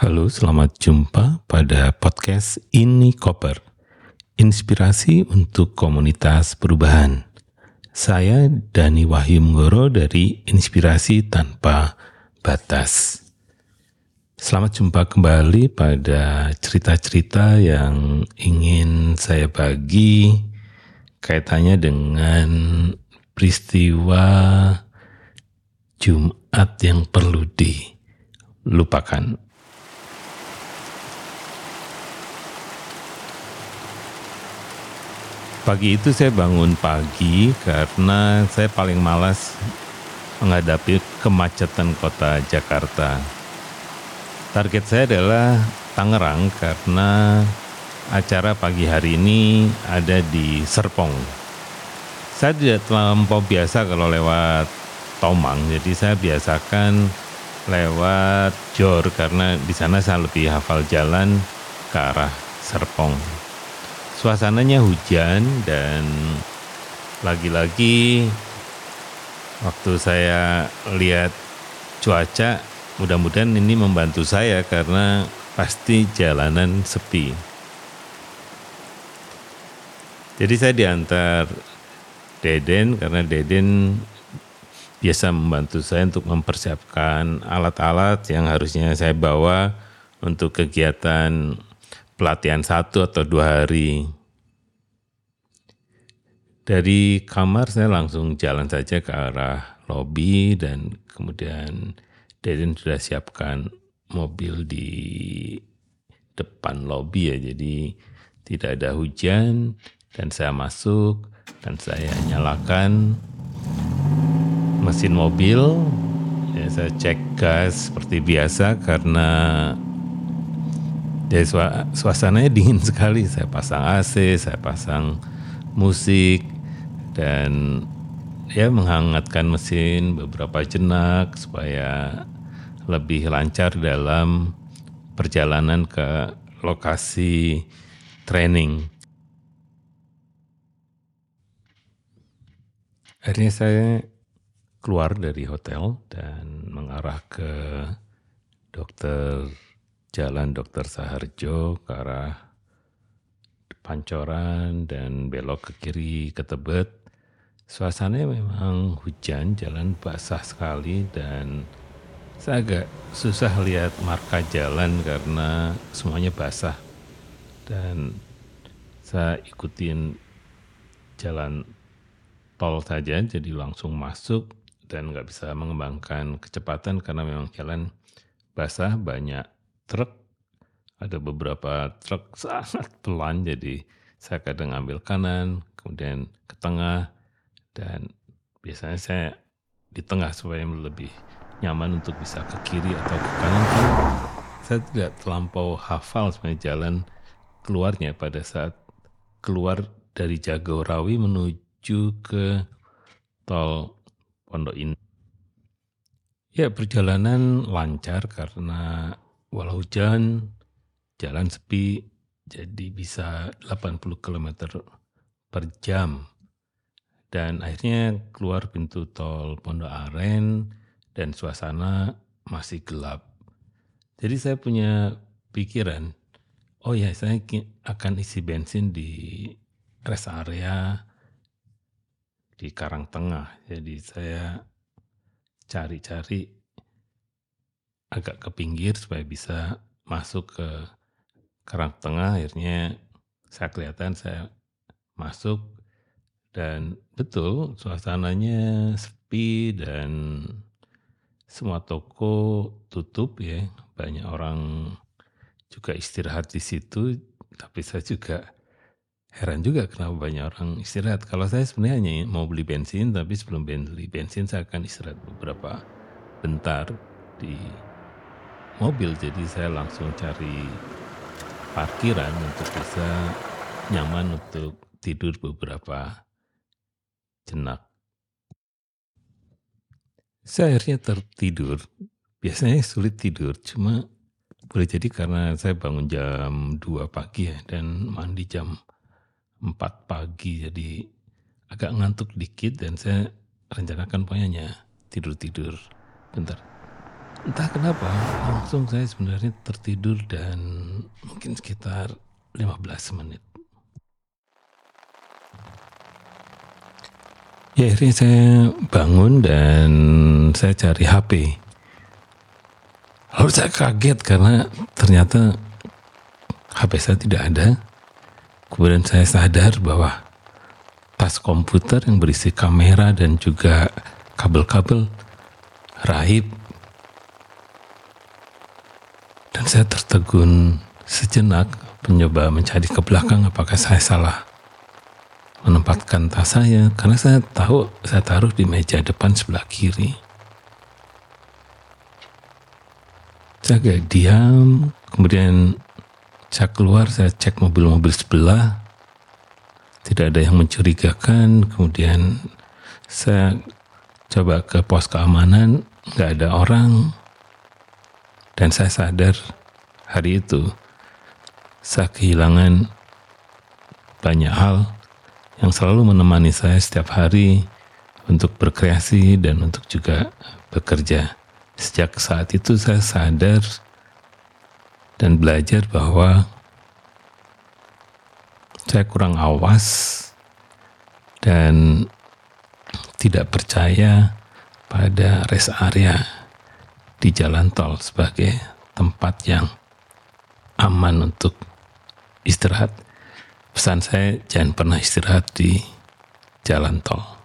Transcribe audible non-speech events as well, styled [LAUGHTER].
Halo, selamat jumpa pada podcast Ini Koper. Inspirasi untuk komunitas perubahan. Saya Dani Wahyu Menggoro dari Inspirasi Tanpa Batas. Selamat jumpa kembali pada cerita-cerita yang ingin saya bagi kaitannya dengan peristiwa Jumat yang perlu dilupakan. Pagi itu saya bangun pagi karena saya paling malas menghadapi kemacetan kota Jakarta. Target saya adalah Tangerang karena acara pagi hari ini ada di Serpong. Saya tidak terlampau biasa kalau lewat Tomang, jadi saya biasakan lewat Jor karena di sana saya lebih hafal jalan ke arah Serpong. Suasananya hujan dan lagi-lagi waktu saya lihat cuaca mudah-mudahan ini membantu saya karena pasti jalanan sepi. Jadi saya diantar Deden karena Deden biasa membantu saya untuk mempersiapkan alat-alat yang harusnya saya bawa untuk kegiatan pelatihan satu atau dua hari. Dari kamar saya langsung jalan saja ke arah lobi dan kemudian Deden sudah siapkan mobil di depan lobi ya, jadi tidak ada hujan dan saya masuk dan saya nyalakan mesin mobil. Ya, saya cek gas seperti biasa karena jadi suasananya [LAUGHS] dingin sekali. Saya pasang AC, saya pasang musik dan ya menghangatkan mesin beberapa jenak supaya lebih lancar dalam perjalanan ke lokasi training. Akhirnya saya keluar dari hotel dan mengarah ke dokter Jalan Dr. Saharjo ke arah Pancoran dan belok ke kiri ke Tebet. Suasananya memang hujan, jalan basah sekali dan saya agak susah lihat marka jalan karena semuanya basah. Dan saya ikutin jalan tol saja, jadi langsung masuk dan nggak bisa mengembangkan kecepatan karena memang jalan basah, banyak truk, ada beberapa truk [LAUGHS] sangat pelan, jadi saya kadang ambil kanan, kemudian ke tengah, dan biasanya saya di tengah supaya lebih nyaman untuk bisa ke kiri atau ke kanan. Kan saya tidak terlampau hafal sebenarnya jalan keluarnya pada saat keluar dari Jagorawi menuju ke tol Pondok Indah. Ya perjalanan lancar karena walau hujan, jalan sepi, jadi bisa 80 km per jam. Dan akhirnya keluar pintu tol Pondok Aren dan suasana masih gelap. Jadi saya punya pikiran, oh ya saya akan isi bensin di rest area di Karang Tengah. Jadi saya cari-cari agak ke pinggir supaya bisa masuk ke Karang Tengah. Akhirnya saya kelihatan saya masuk dan betul suasananya sepi dan semua toko tutup ya. Banyak orang juga istirahat di situ, tapi saya juga heran juga kenapa banyak orang istirahat. Kalau saya sebenarnya mau beli bensin, tapi sebelum beli bensin saya akan istirahat beberapa bentar di mobil jadi saya langsung cari parkiran untuk bisa nyaman untuk tidur beberapa jenak. Saya akhirnya tertidur. Biasanya sulit tidur, cuma boleh jadi karena saya bangun jam 2 pagi ya dan mandi jam 4 pagi jadi agak ngantuk dikit dan saya rencanakan pokoknya tidur-tidur bentar. Entah kenapa langsung saya sebenarnya tertidur dan mungkin sekitar 15 menit. Ya akhirnya saya bangun dan saya cari HP. Lalu saya kaget karena ternyata HP saya tidak ada. Kemudian saya sadar bahwa tas komputer yang berisi kamera dan juga kabel-kabel raib. Dan saya tertegun sejenak mencoba mencari ke belakang apakah saya salah menempatkan tas saya karena saya tahu saya taruh di meja depan sebelah kiri. Saya agak diam, kemudian saya keluar, saya cek mobil-mobil sebelah, tidak ada yang mencurigakan, kemudian saya coba ke pos keamanan, nggak ada orang, dan saya sadar hari itu saya kehilangan banyak hal yang selalu menemani saya setiap hari untuk berkreasi dan untuk juga bekerja. Sejak saat itu saya sadar dan belajar bahwa saya kurang awas dan tidak percaya pada rest area di jalan tol sebagai tempat yang aman untuk istirahat pesan saya jangan pernah istirahat di jalan tol.